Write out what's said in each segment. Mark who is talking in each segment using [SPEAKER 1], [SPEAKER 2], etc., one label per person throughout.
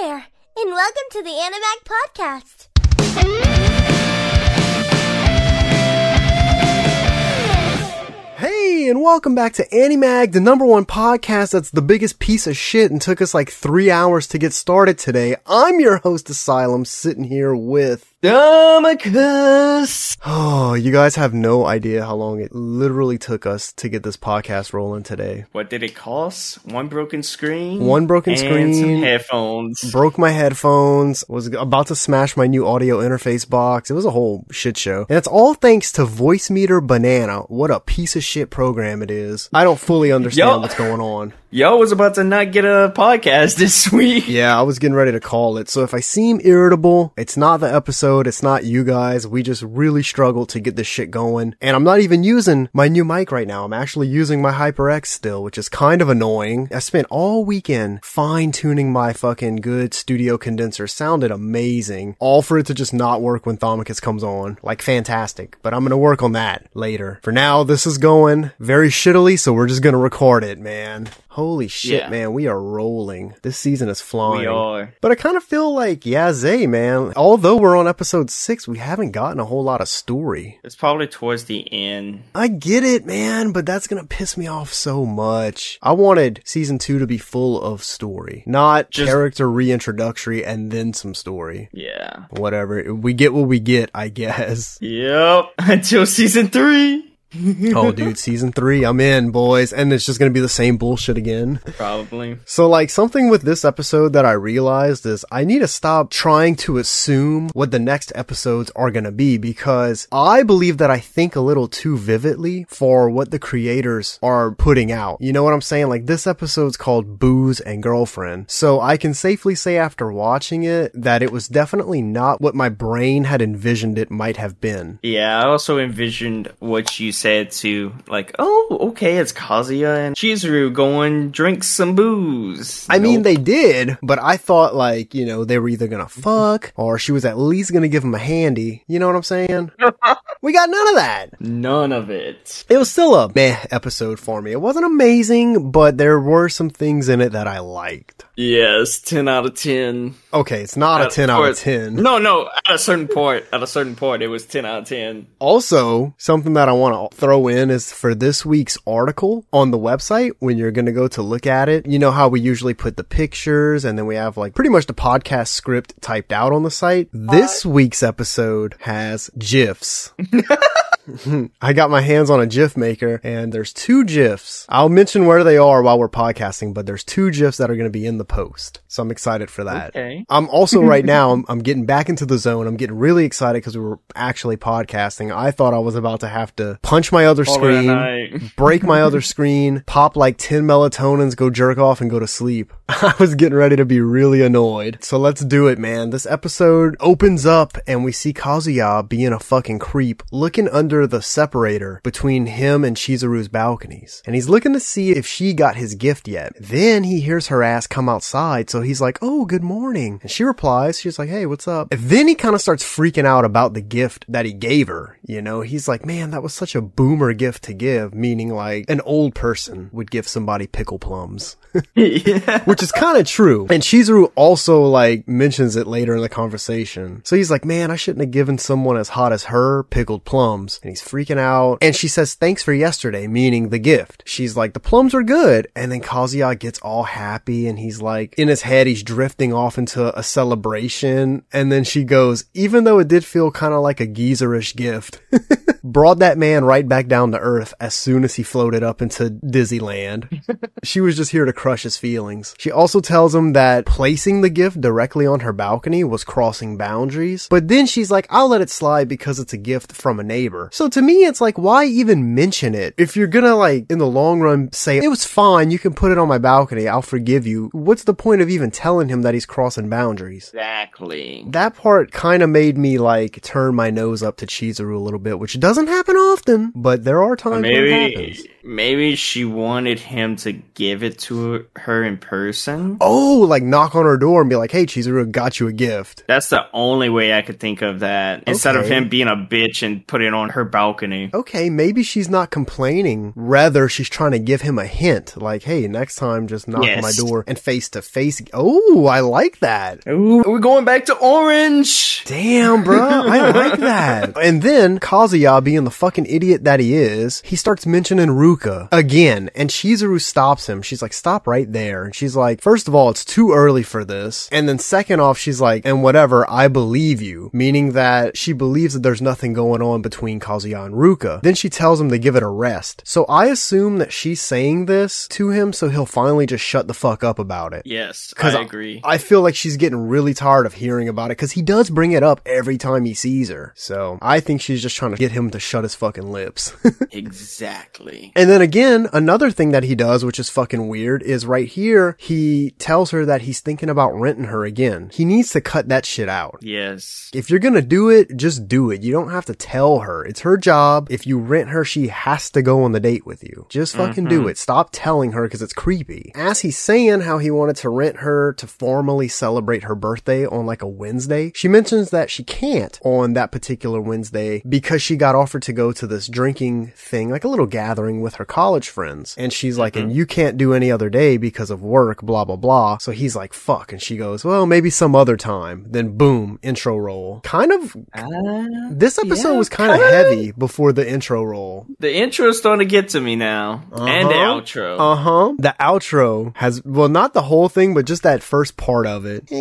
[SPEAKER 1] there, and welcome to the Animag Podcast.
[SPEAKER 2] Hey, and welcome back to Animag, the number one podcast that's the biggest piece of shit and took us like three hours to get started today. I'm your host, Asylum, sitting here with.
[SPEAKER 3] Domicus!
[SPEAKER 2] Oh, you guys have no idea how long it literally took us to get this podcast rolling today.
[SPEAKER 3] What did it cost? One broken screen?
[SPEAKER 2] One broken
[SPEAKER 3] and
[SPEAKER 2] screen.
[SPEAKER 3] some headphones.
[SPEAKER 2] Broke my headphones, was about to smash my new audio interface box. It was a whole shit show. And it's all thanks to Voicemeeter Banana. What a piece of shit program it is. I don't fully understand
[SPEAKER 3] Yo.
[SPEAKER 2] what's going on.
[SPEAKER 3] Yo was about to not get a podcast this week.
[SPEAKER 2] Yeah, I was getting ready to call it. So if I seem irritable, it's not the episode. It's not you guys. We just really struggled to get this shit going. And I'm not even using my new mic right now. I'm actually using my HyperX still, which is kind of annoying. I spent all weekend fine tuning my fucking good studio condenser. Sounded amazing. All for it to just not work when Thomicus comes on. Like fantastic. But I'm gonna work on that later. For now, this is going very shittily, so we're just gonna record it, man. Holy shit,
[SPEAKER 3] Yeah.
[SPEAKER 2] man. We are rolling. This season is flying.
[SPEAKER 3] We are.
[SPEAKER 2] But I kind of feel like, yeah, Zay, man, although we're on episode six, we haven't gotten a whole lot of story.
[SPEAKER 3] It's probably towards the end.
[SPEAKER 2] I get it, man, but that's gonna piss me off so much. I wanted season two to be full of story, not
[SPEAKER 3] Just-
[SPEAKER 2] character reintroductory and then some story.
[SPEAKER 3] Yeah.
[SPEAKER 2] Whatever. We get what we get, I guess.
[SPEAKER 3] Yep. Until season three.
[SPEAKER 2] Oh, dude, season three, I'm in, boys. And it's just gonna be the same bullshit again.
[SPEAKER 3] Probably.
[SPEAKER 2] So like something with this episode that I realized is I need to stop trying to assume what the next episodes are going to be because I believe that I think a little too vividly for what the creators are putting out. You know what I'm saying? Like this episode's called Booze and Girlfriend. So I can safely say after watching it that it was definitely not what my brain had envisioned it might have been.
[SPEAKER 3] Yeah, I also envisioned what you said to, like, oh, okay, it's Kazuya and Chizuru going drink some booze.
[SPEAKER 2] I mean, they did, but I thought like, you know, they were either gonna fuck or she was at least gonna give him a handy. You know what I'm saying? we got none of that.
[SPEAKER 3] None of it.
[SPEAKER 2] It was still a meh episode for me. It wasn't amazing, but there were some things in it that I liked.
[SPEAKER 3] Yes, 10 out of 10.
[SPEAKER 2] Okay, it's not a
[SPEAKER 3] Uh,
[SPEAKER 2] 10 out of 10.
[SPEAKER 3] No, no, at a certain point, at a certain point, it was 10 out of 10.
[SPEAKER 2] Also, something that I want to throw in is for this week's article on the website, when you're going to go to look at it, you know how we usually put the pictures and then we have like pretty much the podcast script typed out on the site. This week's episode has GIFs. I got my hands on a GIF maker and there's two GIFs. I'll mention where they are while we're podcasting, but there's two GIFs that are going to be in the post. So I'm excited for that.
[SPEAKER 3] Okay.
[SPEAKER 2] I'm also right now, I'm, I'm getting back into the zone. I'm getting really excited because we were actually podcasting. I thought I was about to have to punch my other
[SPEAKER 3] All
[SPEAKER 2] screen, break my other screen, pop like 10 melatonins, go jerk off and go to sleep. I was getting ready to be really annoyed. So let's do it, man. This episode opens up and we see Kazuya being a fucking creep looking under the separator between him and Chizuru's balconies. And he's looking to see if she got his gift yet. Then he hears her ass come outside. So he's like, Oh, good morning. And she replies, she's like, Hey, what's up? And then he kind of starts freaking out about the gift that he gave her. You know, he's like, man, that was such a boomer gift to give, meaning like an old person would give somebody pickle plums.
[SPEAKER 3] yeah.
[SPEAKER 2] Which is kind of true. And Chizuru also like mentions it later in the conversation. So he's like, man, I shouldn't have given someone as hot as her pickled plums. And he's freaking out. And she says, thanks for yesterday, meaning the gift. She's like, the plums are good. And then Kazuya gets all happy and he's like, in his head, he's drifting off into a celebration. And then she goes, even though it did feel kind of like a geezerish gift, brought that man right back down to earth as soon as he floated up into Disneyland. she was just here to crush his feelings. She also tells him that placing the gift directly on her balcony was crossing boundaries. But then she's like, I'll let it slide because it's a gift from a neighbor. So to me, it's like, why even mention it? If you're gonna like, in the long run, say, it was fine, you can put it on my balcony, I'll forgive you. What's the point of even telling him that he's crossing boundaries?
[SPEAKER 3] Exactly.
[SPEAKER 2] That part kind of made me like turn my nose up to Chizuru a little bit, which doesn't doesn't happen often, but there are times when it
[SPEAKER 3] Maybe
[SPEAKER 2] happens.
[SPEAKER 3] maybe she wanted him to give it to her in person.
[SPEAKER 2] Oh, like knock on her door and be like, "Hey, Chizuru, got you a gift."
[SPEAKER 3] That's the only way I could think of that. Instead of him being a bitch and putting it on her balcony.
[SPEAKER 2] Okay, maybe she's not complaining. Rather, she's trying to give him a hint, like, "Hey, next time, just knock on my door and face to face." Oh, I like that.
[SPEAKER 3] Ooh, we're going back to orange.
[SPEAKER 2] Damn, bro, I like that. And then Kazuya, being the fucking idiot that he is, he starts mentioning Ruka again. And Chizuru stops him. She's like, stop right there. And she's like, first of all, it's too early for this. And then second off, she's like, and whatever, I believe you. Meaning that she believes that there's nothing going on between Kazuya and Ruka. Then she tells him to give it a rest. So I assume that she's saying this to him so he'll finally just shut the fuck up about it.
[SPEAKER 3] Yes, I agree.
[SPEAKER 2] I feel like she's getting really tired of hearing about it because he does bring it up every time he sees her. So I think she's just trying to get him to shut his fucking lips.
[SPEAKER 3] exactly.
[SPEAKER 2] and then again, another thing that he does, which is fucking weird, is right here, he tells her that he's thinking about renting her again. He needs to cut that shit out.
[SPEAKER 3] Yes.
[SPEAKER 2] If you're gonna do it, just do it. You don't have to tell her. It's her job. If you rent her, she has to go on the date with you. Just fucking do mm-hmm. it. Stop telling her because it's creepy. As he's saying how he wanted to rent her to formally celebrate her birthday on like a Wednesday, she mentions that she can't on that particular Wednesday because she got offered to go to this drinking thing, like a little gathering with her college friends. And she's like, and you can't do any other day because of work, blah, blah, blah. So he's like, fuck. And she goes, well, maybe some other time. Then boom, intro roll. Kind of this episode
[SPEAKER 3] yeah,
[SPEAKER 2] was kind of heavy before the intro roll.
[SPEAKER 3] The intro is starting to get to me now. And the
[SPEAKER 2] Uh-huh.
[SPEAKER 3] outro.
[SPEAKER 2] Uh huh. The outro has, well, not the whole thing, but just that first part of it.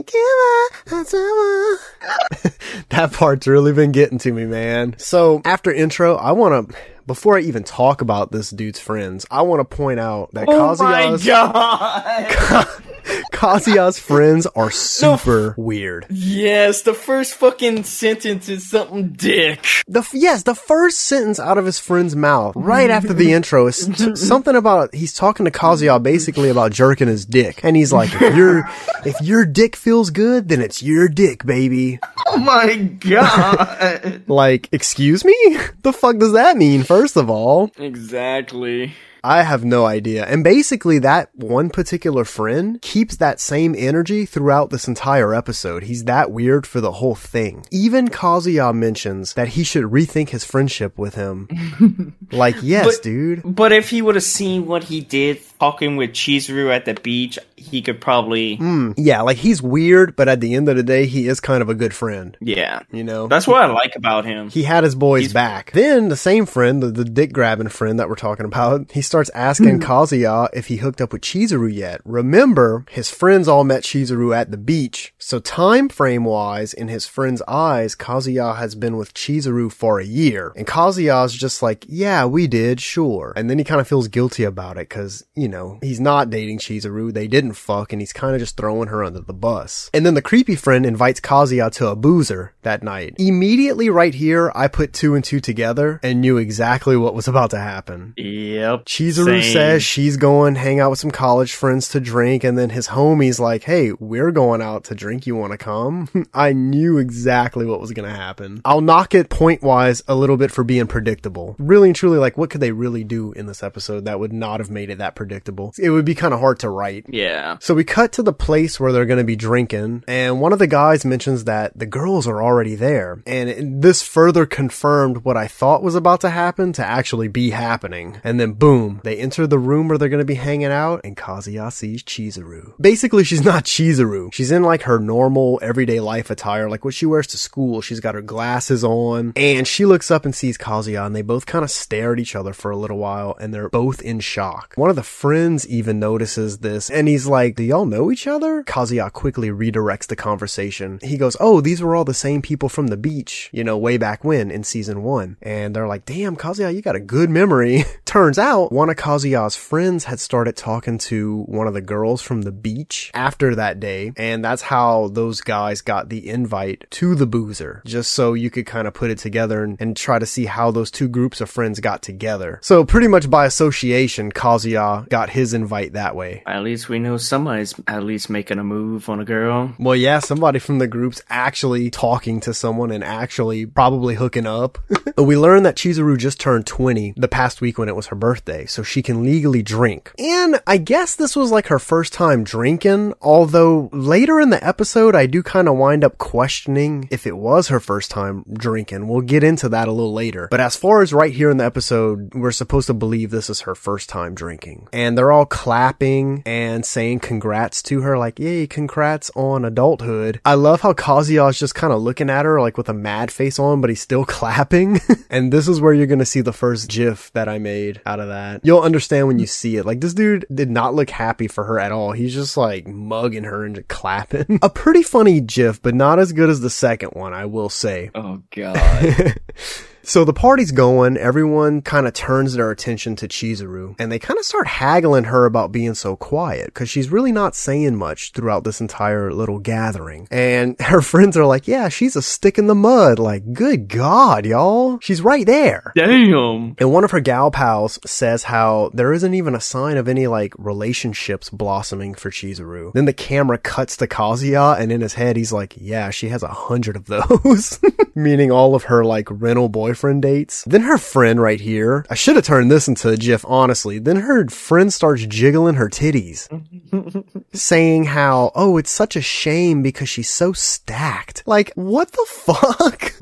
[SPEAKER 2] that part's really been getting to me, man. So after intro, I want to. Before I even talk about this dude's friends, I want to point out that
[SPEAKER 3] oh my
[SPEAKER 2] Kazuya's,
[SPEAKER 3] god!
[SPEAKER 2] Kazuya's friends are super weird.
[SPEAKER 3] yes, the first fucking sentence is something dick.
[SPEAKER 2] The f- yes, the first sentence out of his friend's mouth, right after the intro, is t- something about he's talking to Kazuya basically about jerking his dick, and he's like, "If your if your dick feels good, then it's your dick, baby."
[SPEAKER 3] Oh my god!
[SPEAKER 2] Like, excuse me, the fuck does that mean? First of all,
[SPEAKER 3] exactly.
[SPEAKER 2] I have no idea. And basically, that one particular friend keeps that same energy throughout this entire episode. He's that weird for the whole thing. Even Kazuya mentions that he should rethink his friendship with him. like, yes,
[SPEAKER 3] But-
[SPEAKER 2] dude.
[SPEAKER 3] But if he would have seen what he did talking with Chizuru at the beach, he could probably. Hmm.
[SPEAKER 2] Yeah, like he's weird, but at the end of the day, he is kind of a good friend.
[SPEAKER 3] Yeah.
[SPEAKER 2] You know?
[SPEAKER 3] That's what I like about him.
[SPEAKER 2] he had his boys
[SPEAKER 3] He's-
[SPEAKER 2] back. Then the same friend, the, the dick grabbing friend that we're talking about, he starts asking hmm. Kazuya if he hooked up with Chizuru yet. Remember, his friends all met Chizuru at the beach. So time frame wise, in his friend's eyes, Kazuya has been with Chizuru for a year. And Kazuya's just like, yeah, we did, sure. And then he kind of feels guilty about it because, you know, he's not dating Chizuru. They didn't fuck and he's kind of just throwing her under the bus. And then the creepy friend invites Kazuya to a boozer that night. Immediately right here, I put two and two together and knew exactly what was about to happen.
[SPEAKER 3] Yep.
[SPEAKER 2] Chizuru
[SPEAKER 3] Same.
[SPEAKER 2] says she's going hang out with some college friends to drink, and then his homie's like, "Hey, we're going out to drink. You want to come?" I knew exactly what was gonna happen. I'll knock it point wise a little bit for being predictable. Really and truly, like, what could they really do in this episode that would not have made it that predictable? It would be kind of hard to write.
[SPEAKER 3] Yeah.
[SPEAKER 2] So we cut to the place where they're going to be drinking, and one of the guys mentions that the girls are already there. And this further confirmed what I thought was about to happen to actually be happening. And then boom, they enter the room where they're going to be hanging out, and Kazuya sees Chizuru. Basically, she's not Chizuru. She's in like her normal everyday life attire, like what she wears to school. She's got her glasses on, and she looks up and sees Kazuya, and they both kind of stare at each other for a little while, and they're both in shock. One of the friends even notices this, and he's like, Do y'all know each other? Kazuya quickly redirects the conversation. He goes, Oh, these were all the same people from the beach, you know, way back when in season one. And they're like, Damn, Kazuya, you got a good memory. Turns out one of Kazuya's friends had started talking to one of the girls from the beach after that day, and that's how those guys got the invite to the boozer, just so you could kind of put it together and, and try to see how those two groups of friends got together. So pretty much by association, Kazuya got got his invite that way.
[SPEAKER 3] At least we know somebody's at least making a move on a girl.
[SPEAKER 2] Well, yeah, somebody from the group's actually talking to someone and actually probably hooking up. but we learned that Chizuru just turned 20 the past week when it was her birthday, so she can legally drink. And I guess this was like her first time drinking, although later in the episode, I do kind of wind up questioning if it was her first time drinking. We'll get into that a little later. But as far as right here in the episode, we're supposed to believe this is her first time drinking. And they're all clapping and saying congrats to her, like, yay, congrats on adulthood. I love how Kazuya is just kind of looking at her like with a mad face on, but he's still clapping. and this is where you're going to see the first gif that I made out of that. You'll understand when you see it. Like this dude did not look happy for her at all. He's just like mugging her and just clapping. a pretty funny gif, but not as good as the second one, I will say.
[SPEAKER 3] Oh god.
[SPEAKER 2] So the party's going, everyone kind of turns their attention to Chizuru, and they kind of start haggling her about being so quiet, because she's really not saying much throughout this entire little gathering. And her friends are like, yeah, she's a stick in the mud, like, good god, y'all. She's right there.
[SPEAKER 3] Damn.
[SPEAKER 2] And one of her gal pals says how there isn't even a sign of any like relationships blossoming for Chizuru. Then the camera cuts to Kazuya and in his head he's like, yeah, she has a hundred of those. Meaning all of her like rental boyfriend dates. Then her friend right here, I should have turned this into a gif honestly. Then her friend starts jiggling her titties. saying how, oh, it's such a shame because she's so stacked. Like, what the fuck?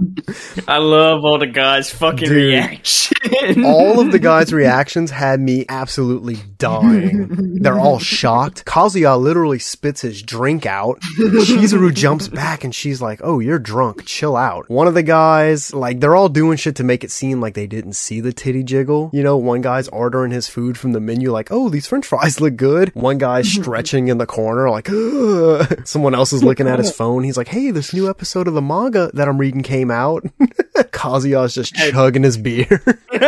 [SPEAKER 3] I love all the guys' fucking
[SPEAKER 2] Dude.
[SPEAKER 3] reaction.
[SPEAKER 2] All of the guys' reactions had me absolutely dying. They're all shocked. Kazuya literally spits his drink out. Chizuru jumps back and she's like, Oh, you're drunk. Chill out. One of the guys, like, they're all doing shit to make it seem like they didn't see the titty jiggle. You know, one guy's ordering his food from the menu, like, Oh, these french fries look good. One guy's stretching in the corner, like, "Ugh." Someone else is looking at his phone. He's like, Hey, this new episode of the manga that I'm reading came out. Kazuya's just chugging his beer.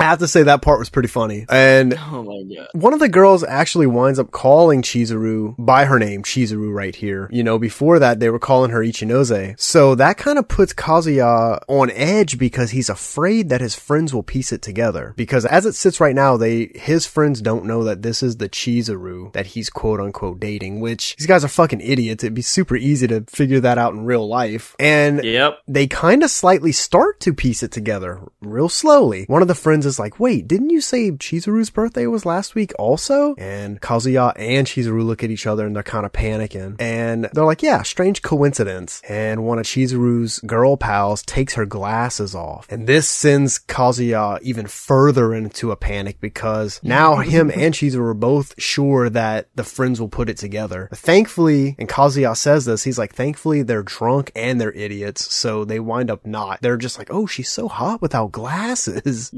[SPEAKER 2] I have to say that part was pretty funny. And
[SPEAKER 3] oh my god.
[SPEAKER 2] one of the girls actually winds up calling Chizuru by her name, Chizuru right here. You know, before that they were calling her Ichinose. So that kind of puts Kazuya on edge because he's afraid that his friends will piece it together. Because as it sits right now, they, his friends don't know that this is the Chizuru that he's quote unquote dating, which these guys are fucking idiots. It'd be super easy to figure that out in real life. And
[SPEAKER 3] Yep.
[SPEAKER 2] they kind of slightly start to piece it together real slowly. One of the friends is like, wait, didn't you say Chizuru's birthday was last week also? And Kazuya and Chizuru look at each other and they're kind of panicking. And they're like, yeah, strange coincidence. And one of Chizuru's girl pals takes her glasses off. And this sends Kazuya even further into a panic because now him and Chizuru are both sure that the friends will put it together. Thankfully, and Kazuya says this, he's like, thankfully they're drunk and they're idiots. So they wind up not. They're just like, oh, she's so hot without glasses.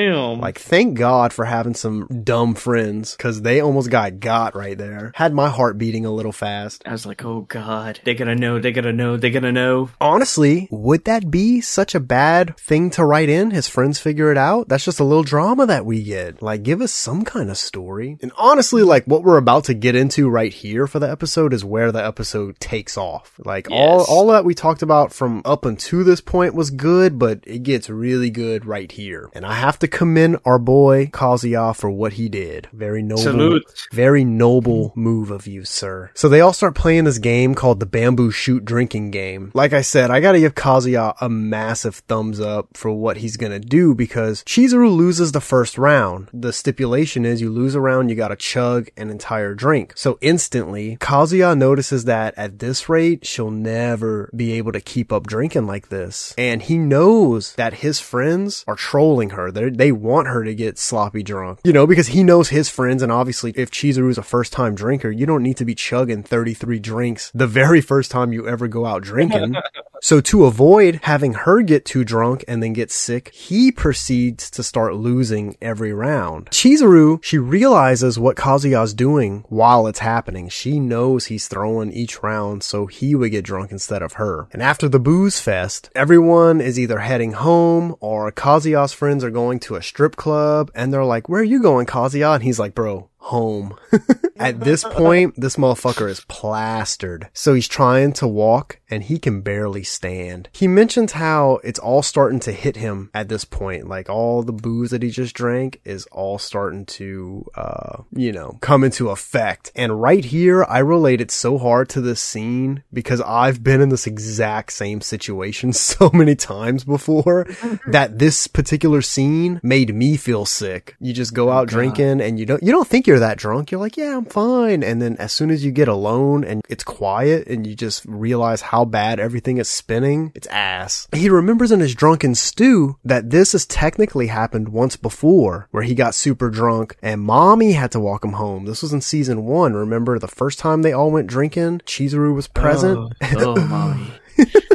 [SPEAKER 3] Damn.
[SPEAKER 2] Like, thank God for having some dumb friends, cause they almost got got right there. Had my heart beating a little fast.
[SPEAKER 3] I was like, oh god, they're gonna know, they're gonna know, they're gonna know.
[SPEAKER 2] Honestly, would that be such a bad thing to write in? His friends figure it out? That's just a little drama that we get. Like, give us some kind of story. And honestly, like, what we're about to get into right here for the episode is where the episode takes off. Like, all, all that we talked about from up until this point was good, but it gets really good right here. And I have to commend our boy Kazuya for what he did. Very noble.
[SPEAKER 3] Salute.
[SPEAKER 2] Very noble move of you, sir. So they all start playing this game called the bamboo shoot drinking game. Like I said, I gotta give Kazuya a massive thumbs up for what he's gonna do because Chizuru loses the first round. The stipulation is you lose a round, you gotta chug an entire drink. So instantly, Kazuya notices that at this rate, she'll never be able to keep up drinking like this. And he knows that his friends are trolling her. They're, they want her to get sloppy drunk. You know, because he knows his friends and obviously if Chizuru is a first time drinker, you don't need to be chugging 33 drinks the very first time you ever go out drinking. So to avoid having her get too drunk and then get sick, he proceeds to start losing every round. Chizuru, she realizes what Kazuya's doing while it's happening. She knows he's throwing each round so he would get drunk instead of her. And after the booze fest, everyone is either heading home or Kazuya's friends are going to a strip club and they're like, where are you going, Kazuya? And he's like, bro, home. At this point, this motherfucker is plastered. So he's trying to walk and he can barely stand. He mentions how it's all starting to hit him at this point. Like all the booze that he just drank is all starting to, uh, you know, come into effect. And right here, I relate it so hard to this scene because I've been in this exact same situation so many times before that this particular scene made me feel sick. You just go out drinking and you don't, you don't think you're that drunk. You're like, yeah, I'm fine. And then as soon as you get alone and it's quiet and you just realize how bad everything is spinning, it's ass. He remembers in his drunken stew that this has technically happened once before where he got super drunk and mommy had to walk him home. This was in season one. Remember the first time they all went drinking? Chizuru was present.
[SPEAKER 3] Oh, oh mommy.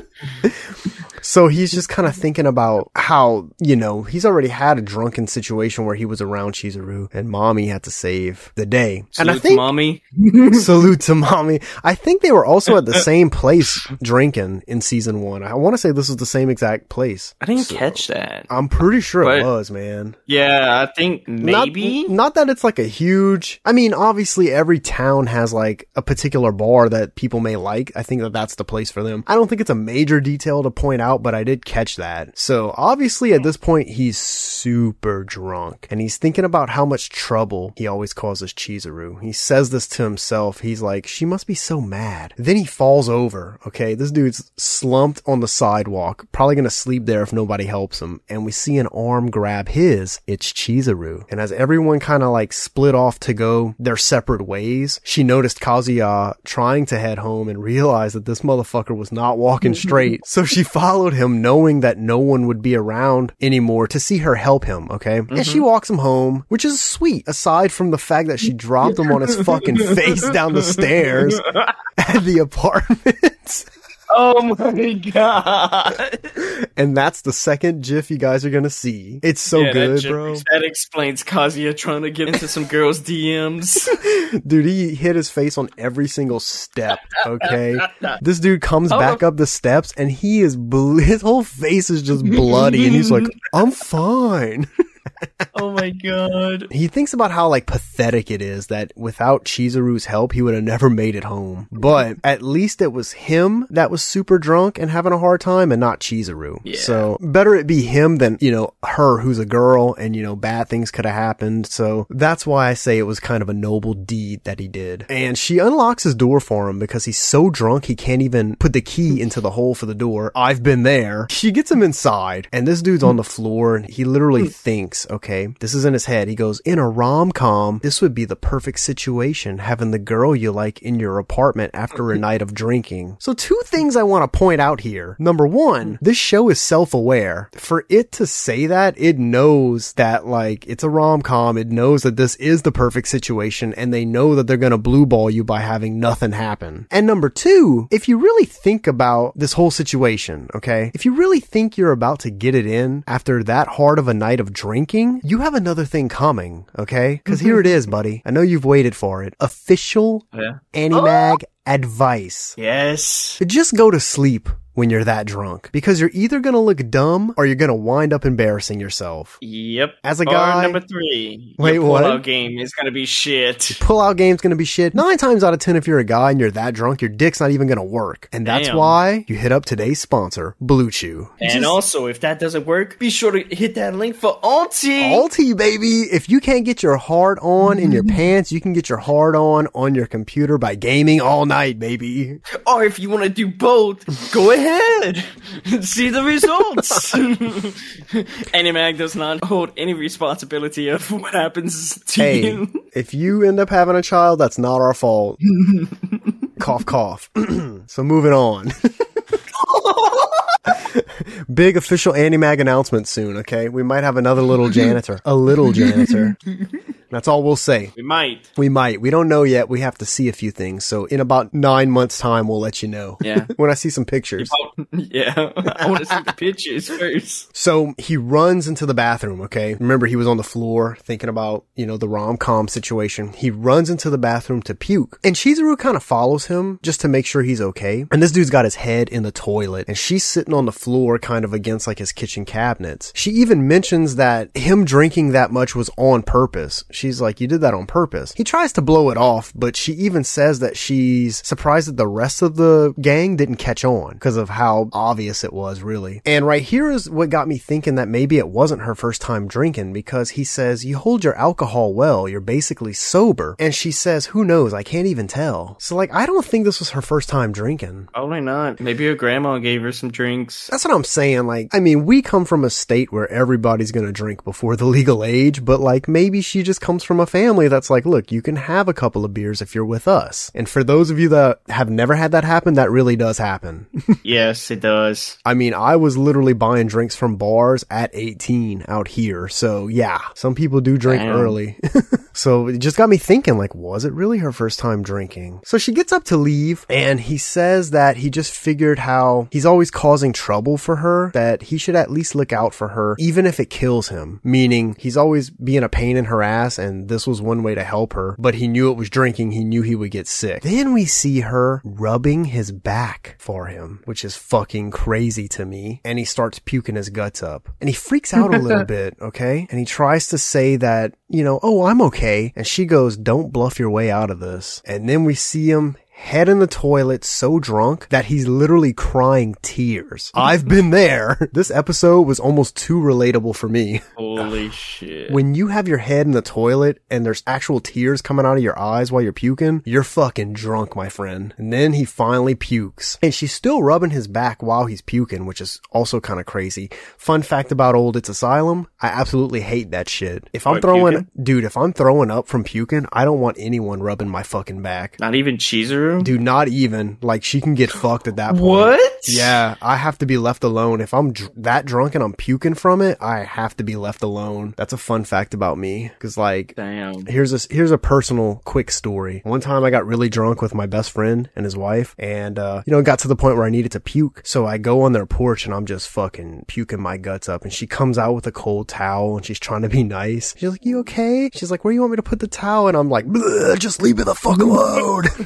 [SPEAKER 2] So he's just kind of thinking about how, you know, he's already had a drunken situation where he was around Chizuru and mommy had to save the day.
[SPEAKER 3] Salute
[SPEAKER 2] and I think,
[SPEAKER 3] mommy.
[SPEAKER 2] salute to mommy. I think they were also at the same place drinking in season one. I want to say this was the same exact place.
[SPEAKER 3] I didn't catch that.
[SPEAKER 2] I'm pretty sure it was, man.
[SPEAKER 3] Yeah, I think
[SPEAKER 2] Not-
[SPEAKER 3] maybe.
[SPEAKER 2] Not, that it's like a huge, I mean, obviously every town has like a particular bar that people may like. I think that that's the place for them. I don't think it's a major detail to point out, but I did catch that. So obviously at this point, he's super drunk and he's thinking about how much trouble he always causes Chizuru. He says this to himself. He's like, she must be so mad. Then he falls over. Okay. This dude's slumped on the sidewalk, probably going to sleep there if nobody helps him. And we see an arm grab his. It's Chizuru. And as everyone kind of like split off to go their separate ways, she noticed Kazuya trying to head home and realized that this motherfucker was not walking straight. So she followed him knowing that no one would be around anymore to see her help him. Okay. And she mm-hmm. walks him home, which is sweet aside from the fact that she dropped him on his fucking face down the stairs at the apartment.
[SPEAKER 3] Oh my god.
[SPEAKER 2] and that's the second GIF you guys are gonna see. It's so
[SPEAKER 3] Yeah, that
[SPEAKER 2] good,
[SPEAKER 3] ju-
[SPEAKER 2] bro.
[SPEAKER 3] That explains Kazuya trying to get into some girls' DMs.
[SPEAKER 2] Dude, he hit his face on every single step. Okay, this dude comes oh. back up the steps and he is bl- his whole face is just bloody, and he's like, "I'm fine."
[SPEAKER 3] oh my god.
[SPEAKER 2] He thinks about how like pathetic it is that without Chizuru's help, he would have never made it home. But at least it was him that was super drunk and having a hard time and not Chizuru.
[SPEAKER 3] Yeah.
[SPEAKER 2] So better it be him than, you know, her who's a girl and, you know, bad things could have happened. So that's why I say it was kind of a noble deed that he did. And she unlocks his door for him because he's so drunk he can't even put the key into the hole for the door. I've been there. She gets him inside and this dude's on the floor and he literally hmm. thinks, okay, this is in his head. He goes, in a rom-com, this would be the perfect situation, having the girl you like in your apartment after a night of drinking. So two things I want to point out here. Number one, this show is self-aware. For it to say that, it knows that like, it's a rom-com. It knows that this is the perfect situation and they know that they're going to blue ball you by having nothing happen. And number two, if you really think about this whole situation, okay, if you really think you're about to get it in after that hard of a night of drinking, you have another thing coming, okay? Cause here it mm-hmm. is, buddy. I know you've waited for it. Official oh,
[SPEAKER 3] Yeah.
[SPEAKER 2] Animag advice.
[SPEAKER 3] Yes.
[SPEAKER 2] Just go to sleep when you're that drunk because you're either gonna look dumb or you're gonna wind up embarrassing yourself.
[SPEAKER 3] Yep.
[SPEAKER 2] As a
[SPEAKER 3] Or
[SPEAKER 2] guy-
[SPEAKER 3] number three.
[SPEAKER 2] Wait,
[SPEAKER 3] your
[SPEAKER 2] what?
[SPEAKER 3] pullout game is gonna be shit.
[SPEAKER 2] Pull out game's gonna be shit. Nine times out of ten, if you're a guy and you're that drunk, your dick's not even gonna work. And that's
[SPEAKER 3] Damn.
[SPEAKER 2] why you hit up today's sponsor, BlueChew.
[SPEAKER 3] And also, if that doesn't work, be sure to hit that link for Ulti.
[SPEAKER 2] Ulti, baby. If you can't get your hard on in your pants, you can get your hard on on your computer by gaming all night, baby.
[SPEAKER 3] Or if you want to do both, go ahead. See the results. Animag does not hold any responsibility of what happens to
[SPEAKER 2] Hey,
[SPEAKER 3] you.
[SPEAKER 2] if you end up having a child, that's not our fault. cough, cough. so moving on. Big official Animag announcement soon, okay? We might have another little janitor. A little janitor. That's all we'll say.
[SPEAKER 3] We might.
[SPEAKER 2] We might. We don't know yet. We have to see a few things. So in about nine months time, we'll let you know.
[SPEAKER 3] Yeah.
[SPEAKER 2] when I see some pictures.
[SPEAKER 3] Yeah. I want to see the pictures first.
[SPEAKER 2] So he runs into the bathroom, okay? Remember, he was on the floor thinking about, you know, the rom-com situation. He runs into the bathroom to puke. And Chizuru kind of follows him just to make sure he's okay. And this dude's got his head in the toilet and she's sitting on the floor kind of against like his kitchen cabinets. She even mentions that him drinking that much was on purpose. She she's like, you did that on purpose. He tries to blow it off, but she even says that she's surprised that the rest of the gang didn't catch on because of how obvious it was, really. And right here is what got me thinking that maybe it wasn't her first time drinking because he says, you hold your alcohol well, you're basically sober. And she says, who knows, I can't even tell. So like, I don't think this was her first time drinking.
[SPEAKER 3] Probably not. Maybe her grandma gave her some drinks.
[SPEAKER 2] That's what I'm saying. Like, I mean, we come from a state where everybody's gonna drink before the legal age, but like maybe she just comes from a family that's like, look, you can have a couple of beers if you're with us. And for those of you that have never had that happen, that really does happen.
[SPEAKER 3] yes, it does.
[SPEAKER 2] I mean, I was literally buying drinks from bars at 18 out here. So yeah, some people do drink
[SPEAKER 3] Damn.
[SPEAKER 2] early. so it just got me thinking, like, was it really her first time drinking? So she gets up to leave and he says that he just figured how he's always causing trouble for her, that he should at least look out for her, even if it kills him. Meaning he's always being a pain in her ass and this was one way to help her, but he knew it was drinking. He knew he would get sick. Then we see her rubbing his back for him, which is fucking crazy to me. And he starts puking his guts up and he freaks out a little bit. Okay. And he tries to say that, you know, oh, I'm okay. And she goes, don't bluff your way out of this. And then we see him head in the toilet so drunk that he's literally crying tears. I've been there. This episode was almost too relatable for me.
[SPEAKER 3] Holy shit.
[SPEAKER 2] When you have your head in the toilet and there's actual tears coming out of your eyes while you're puking, you're fucking drunk, my friend. And then he finally pukes. And she's still rubbing his back while he's puking, which is also kind of crazy. Fun fact about Old It's Asylum, I absolutely hate that shit. If I'm
[SPEAKER 3] What,
[SPEAKER 2] throwing,
[SPEAKER 3] puking?
[SPEAKER 2] dude, if I'm throwing up from puking, I don't want anyone rubbing my fucking back.
[SPEAKER 3] Not even Cheezer?
[SPEAKER 2] Dude, not even. Like, she can get fucked at that point.
[SPEAKER 3] What?
[SPEAKER 2] Yeah, I have to be left alone. If I'm dr- that drunk and I'm puking from it, I have to be left alone. That's a fun fact about me. Cause like,
[SPEAKER 3] Damn.
[SPEAKER 2] here's a, here's a personal quick story. One time I got really drunk with my best friend and his wife and, uh, you know, it got to the point where I needed to puke. So I go on their porch and I'm just fucking puking my guts up and she comes out with a cold towel and she's trying to be nice. She's like, you okay? She's like, where do you want me to put the towel? And I'm like, just leave me the fuck alone.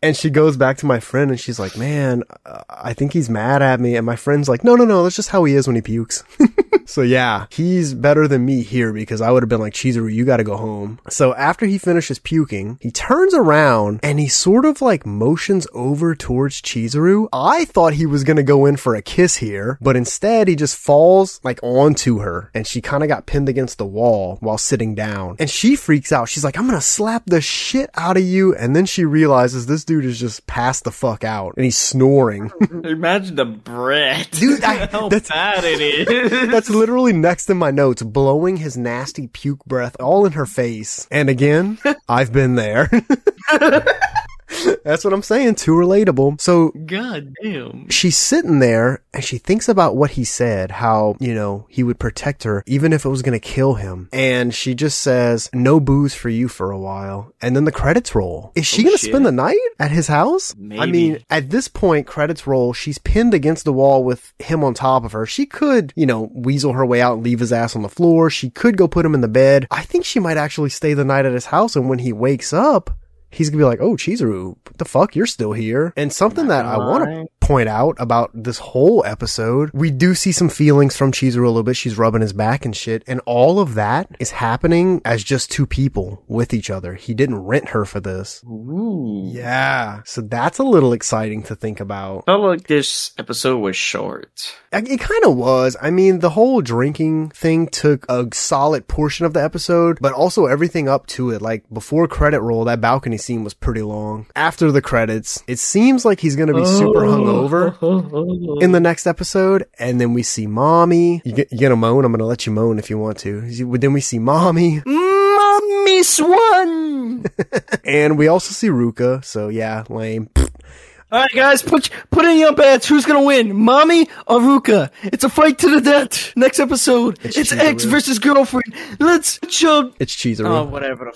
[SPEAKER 2] And she goes back to my friend and she's like, man, I think he's mad at me. And my friend's like, no, no, no, that's just how he is when he pukes. so yeah, he's better than me here because I would have been like, Chizuru, you gotta go home. So after he finishes puking, he turns around and he sort of like motions over towards Chizuru. I thought he was gonna go in for a kiss here, but instead he just falls like onto her and she kind of got pinned against the wall while sitting down. And she freaks out. She's like, I'm gonna slap the shit out of you. And then she realizes this dude is just passed the fuck out and he's snoring.
[SPEAKER 3] Imagine the breath.
[SPEAKER 2] Dude, I-
[SPEAKER 3] How
[SPEAKER 2] that's-
[SPEAKER 3] bad it is.
[SPEAKER 2] That's literally next in my notes, blowing his nasty puke breath all in her face. And again, I've been there. That's what I'm saying. Too relatable. So
[SPEAKER 3] God damn.
[SPEAKER 2] she's sitting there and she thinks about what he said, how, you know, he would protect her even if it was going to kill him. And she just says, no booze for you for a while. And then the credits roll. Is she
[SPEAKER 3] Oh,
[SPEAKER 2] going to spend the night at his house? I mean, at this point, credits roll. She's pinned against the wall with him on top of her. She could, you know, weasel her way out and leave his ass on the floor. She could go put him in the bed. I think she might actually stay the night at his house. And when he wakes up, he's gonna be like, "Oh, Chizuru, what the fuck? You're still here." And something that I want to. Point out about this whole episode, we do see some feelings from Chizuru a little bit. She's rubbing his back and shit, and all of that is happening as just two people with each other. He didn't rent her for this.
[SPEAKER 3] Ooh.
[SPEAKER 2] Yeah, so that's a little exciting to think about.
[SPEAKER 3] Felt like this episode was short.
[SPEAKER 2] It kind of was. I mean, the whole drinking thing took a solid portion of the episode, but also everything up to it. Like before credit roll, that balcony scene was pretty long. After the credits, it seems like he's gonna be super oh. hungover in the next episode, and then we see mommy. You, get, you gonna moan? I'm gonna let you moan if you want to. Then we see mommy,
[SPEAKER 3] Mommy Swan!
[SPEAKER 2] and we also see Ruka. So yeah, lame.
[SPEAKER 3] Alright guys, put put in your bets. Who's gonna win? Mommy or Ruka? It's a fight to the death. Next episode.
[SPEAKER 2] It's
[SPEAKER 3] It's, ex versus girlfriend. Let's show
[SPEAKER 2] It's Chizuru.
[SPEAKER 3] Oh whatever.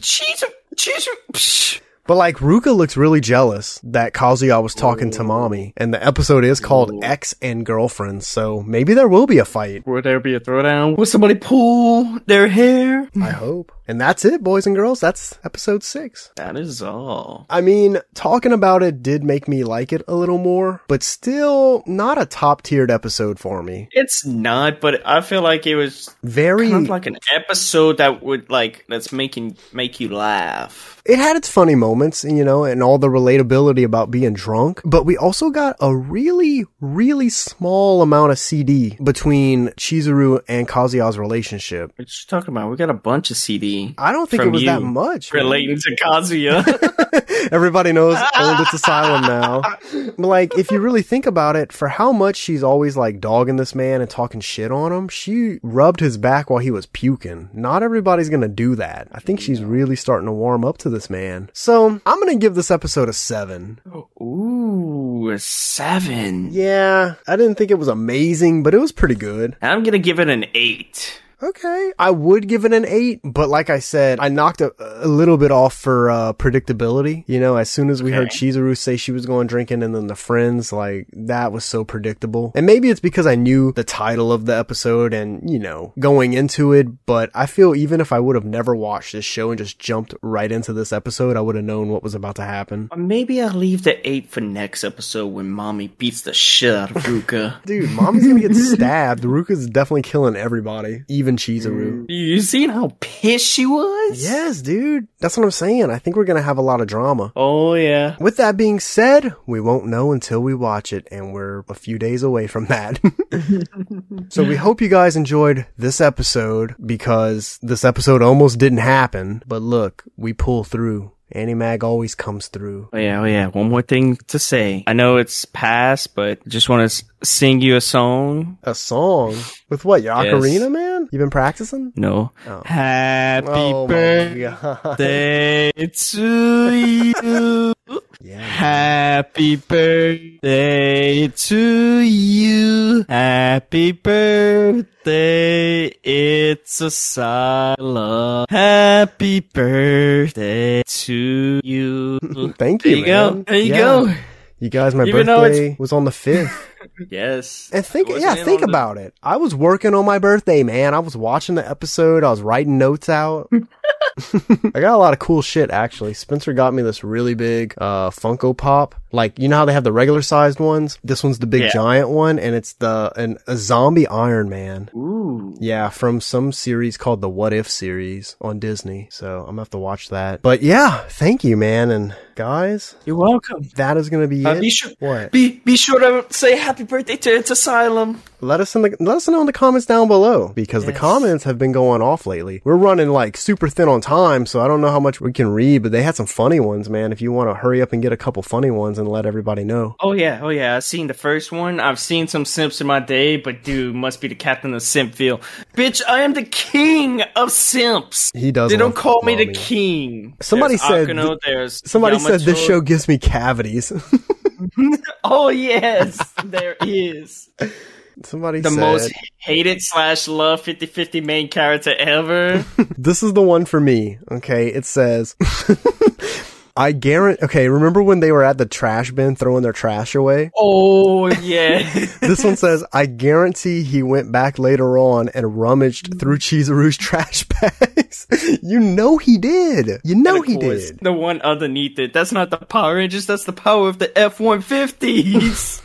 [SPEAKER 3] Cheese cheese psh.
[SPEAKER 2] But like Ruka looks really jealous that Kazuya was talking to mommy, and the episode is called Ex and Girlfriends, so maybe there will be a fight.
[SPEAKER 3] Will there be a throwdown? Will somebody pull their hair?
[SPEAKER 2] I hope. And that's it, boys and girls. That's episode six.
[SPEAKER 3] That is all.
[SPEAKER 2] I mean, talking about it did make me like it a little more, but still not a top tiered episode for me.
[SPEAKER 3] It's not, but I feel like it was
[SPEAKER 2] Very,
[SPEAKER 3] kind of like an episode that would like that's making make you laugh.
[SPEAKER 2] it had its funny moments, you know, and all the relatability about being drunk, but we also got a really, really small amount of CD between Chizuru and Kazuya's relationship.
[SPEAKER 3] What you talking about? We got a bunch of CD
[SPEAKER 2] I don't think it was that much. man.
[SPEAKER 3] relating to Kazuya.
[SPEAKER 2] Everybody knows Oldest Asylum now. But like, if you really think about it, for how much she's always like dogging this man and talking shit on him, she rubbed his back while he was puking. Not everybody's gonna do that. I think she's really starting to warm up to this man. So I'm gonna give this episode a seven.
[SPEAKER 3] Ooh, a seven.
[SPEAKER 2] Yeah, I didn't think it was amazing, but it was pretty good.
[SPEAKER 3] I'm gonna give it an eight.
[SPEAKER 2] Okay. I would give it an eight, but like I said, I knocked a, a little bit off for uh, predictability. You know, as soon as we heard
[SPEAKER 3] Okay.
[SPEAKER 2] Chizuru say she was going drinking and then the friends, like, that was so predictable. And maybe it's because I knew the title of the episode and, you know, going into it, but I feel even if I would have never watched this show and just jumped right into this episode, I would have known what was about to happen.
[SPEAKER 3] Or maybe I'll leave the eight for next episode when mommy beats the shit out of Ruka.
[SPEAKER 2] Dude, mommy's gonna get stabbed. Ruka's definitely killing everybody, even Chizuru.
[SPEAKER 3] you seen how pissed she was?
[SPEAKER 2] Yes, dude. That's what I'm saying. I think we're gonna have a lot of drama.
[SPEAKER 3] Oh yeah.
[SPEAKER 2] With that being said, we won't know until we watch it, and we're a few days away from that. so we hope you guys enjoyed this episode because this episode almost didn't happen. But look, we pull through. Animag always comes through.
[SPEAKER 3] Oh yeah, oh yeah. One more thing to say. I know it's past, but just want to sing you a song.
[SPEAKER 2] A song with what? Your
[SPEAKER 3] Yes.
[SPEAKER 2] ocarina, man? You been practicing?
[SPEAKER 3] No.
[SPEAKER 2] Oh.
[SPEAKER 3] Happy
[SPEAKER 2] Oh
[SPEAKER 3] birthday to you.
[SPEAKER 2] Yeah.
[SPEAKER 3] Happy birthday to you. Happy birthday. It's Asylum. Happy birthday to you.
[SPEAKER 2] Thank you.
[SPEAKER 3] There you go.
[SPEAKER 2] man.
[SPEAKER 3] There you
[SPEAKER 2] Yeah.
[SPEAKER 3] go.
[SPEAKER 2] You guys, my
[SPEAKER 3] Even
[SPEAKER 2] birthday was on the fifth.
[SPEAKER 3] Yes.
[SPEAKER 2] And think, yeah, think
[SPEAKER 3] on the-
[SPEAKER 2] about it. I was working on my birthday, man. I was watching the episode. I was writing notes out. I got a lot of cool shit, actually. Spencer got me this really big, uh, Funko Pop. Like, you know how they have the regular sized ones? This one's the big
[SPEAKER 3] Yeah.
[SPEAKER 2] giant one, and it's the, an, a zombie Iron Man.
[SPEAKER 3] Ooh.
[SPEAKER 2] Yeah, from some series called the What If series on Disney. So I'm gonna have to watch that. But yeah, thank you, man. And guys,
[SPEAKER 3] You're welcome.
[SPEAKER 2] that is gonna be
[SPEAKER 3] Uh,
[SPEAKER 2] it.
[SPEAKER 3] be sure.
[SPEAKER 2] What?
[SPEAKER 3] Be be sure to say happy birthday to its asylum.
[SPEAKER 2] let us in the let us know in the comments down below because the comments have been going off lately. We're running like super thin on time, so I don't know how much we can read, but they had some funny ones, man. If you want to hurry up and get a couple funny ones and let everybody know.
[SPEAKER 3] Oh yeah, oh yeah. I've seen the first one. I've seen some simps in my day, but dude, must be the captain of Simpville. Bitch, I am the king of simps.
[SPEAKER 2] He does.
[SPEAKER 3] They don't call me the king.
[SPEAKER 2] Somebody
[SPEAKER 3] There's
[SPEAKER 2] said
[SPEAKER 3] Akano,
[SPEAKER 2] th- Somebody said this show gives me cavities.
[SPEAKER 3] Oh yes, there is
[SPEAKER 2] Somebody
[SPEAKER 3] the
[SPEAKER 2] said
[SPEAKER 3] most hated slash love 50-50 main character ever.
[SPEAKER 2] this is the one for me. Okay, it says. I guarantee. Okay, remember when they were at the trash bin throwing their trash away?
[SPEAKER 3] oh yeah.
[SPEAKER 2] This one says, I guarantee he went back later on and rummaged through Chizuru's trash bags. you know he did. You know he did.
[SPEAKER 3] The one underneath it. That's not the Power Rangers. That's the power of the F one fifties.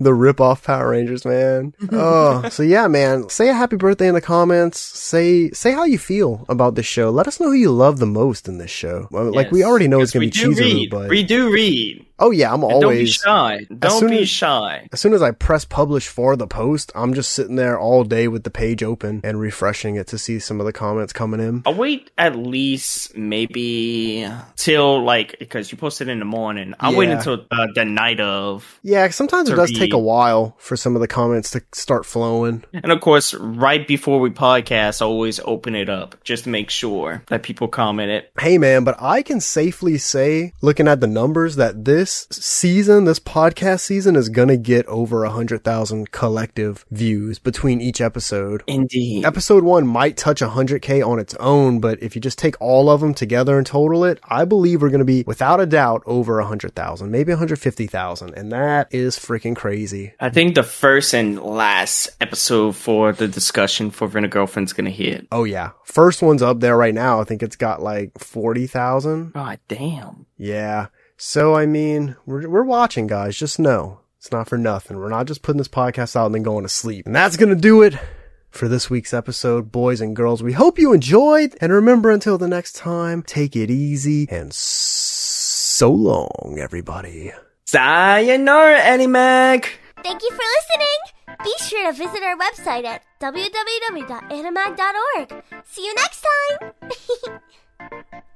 [SPEAKER 2] The rip-off Power Rangers, man. Oh, so yeah, man. Say a happy birthday in the comments. Say say how you feel about this show. Let us know who you love the most in this show. Like we already know it's gonna be
[SPEAKER 3] we do
[SPEAKER 2] Chizuru,
[SPEAKER 3] read.
[SPEAKER 2] but
[SPEAKER 3] We do read.
[SPEAKER 2] Oh yeah, I'm always
[SPEAKER 3] Don't be shy. Don't be
[SPEAKER 2] as-
[SPEAKER 3] shy.
[SPEAKER 2] As soon as I press publish for the post, I'm just sitting there all day with the page open and refreshing it to see some of the comments coming in.
[SPEAKER 3] I'll wait at least maybe till like because you posted in the morning. I'll wait until uh, the night of,
[SPEAKER 2] Yeah, sometimes it does take a while for some of the comments to start flowing.
[SPEAKER 3] and of course, right before we podcast, I always open it up just to make sure that people comment it.
[SPEAKER 2] Hey man, but I can safely say, looking at the numbers, that this this season, this podcast season is gonna get over a hundred thousand collective views between each episode.
[SPEAKER 3] Indeed.
[SPEAKER 2] Episode one might touch a 100k on its own, but if you just take all of them together and total it, I believe we're going to be without a doubt over a 100,000, maybe 150,000. And that is freaking crazy.
[SPEAKER 3] I think the first and last episode for the discussion for a Girlfriend's gonna hit.
[SPEAKER 2] Oh yeah. First one's up there right now. I think it's got like 40,000.
[SPEAKER 3] God damn.
[SPEAKER 2] Yeah. So, I mean, we're, we're watching guys. Just know it's not for nothing. We're not just putting this podcast out and then going to sleep. And that's going to do it for this week's episode, boys and girls. We hope you enjoyed. And remember, until the next time, take it easy and so long, everybody.
[SPEAKER 3] Sayonara, Animag!
[SPEAKER 1] Thank you for listening. Be sure to visit our website at www.animag.org. See you next time.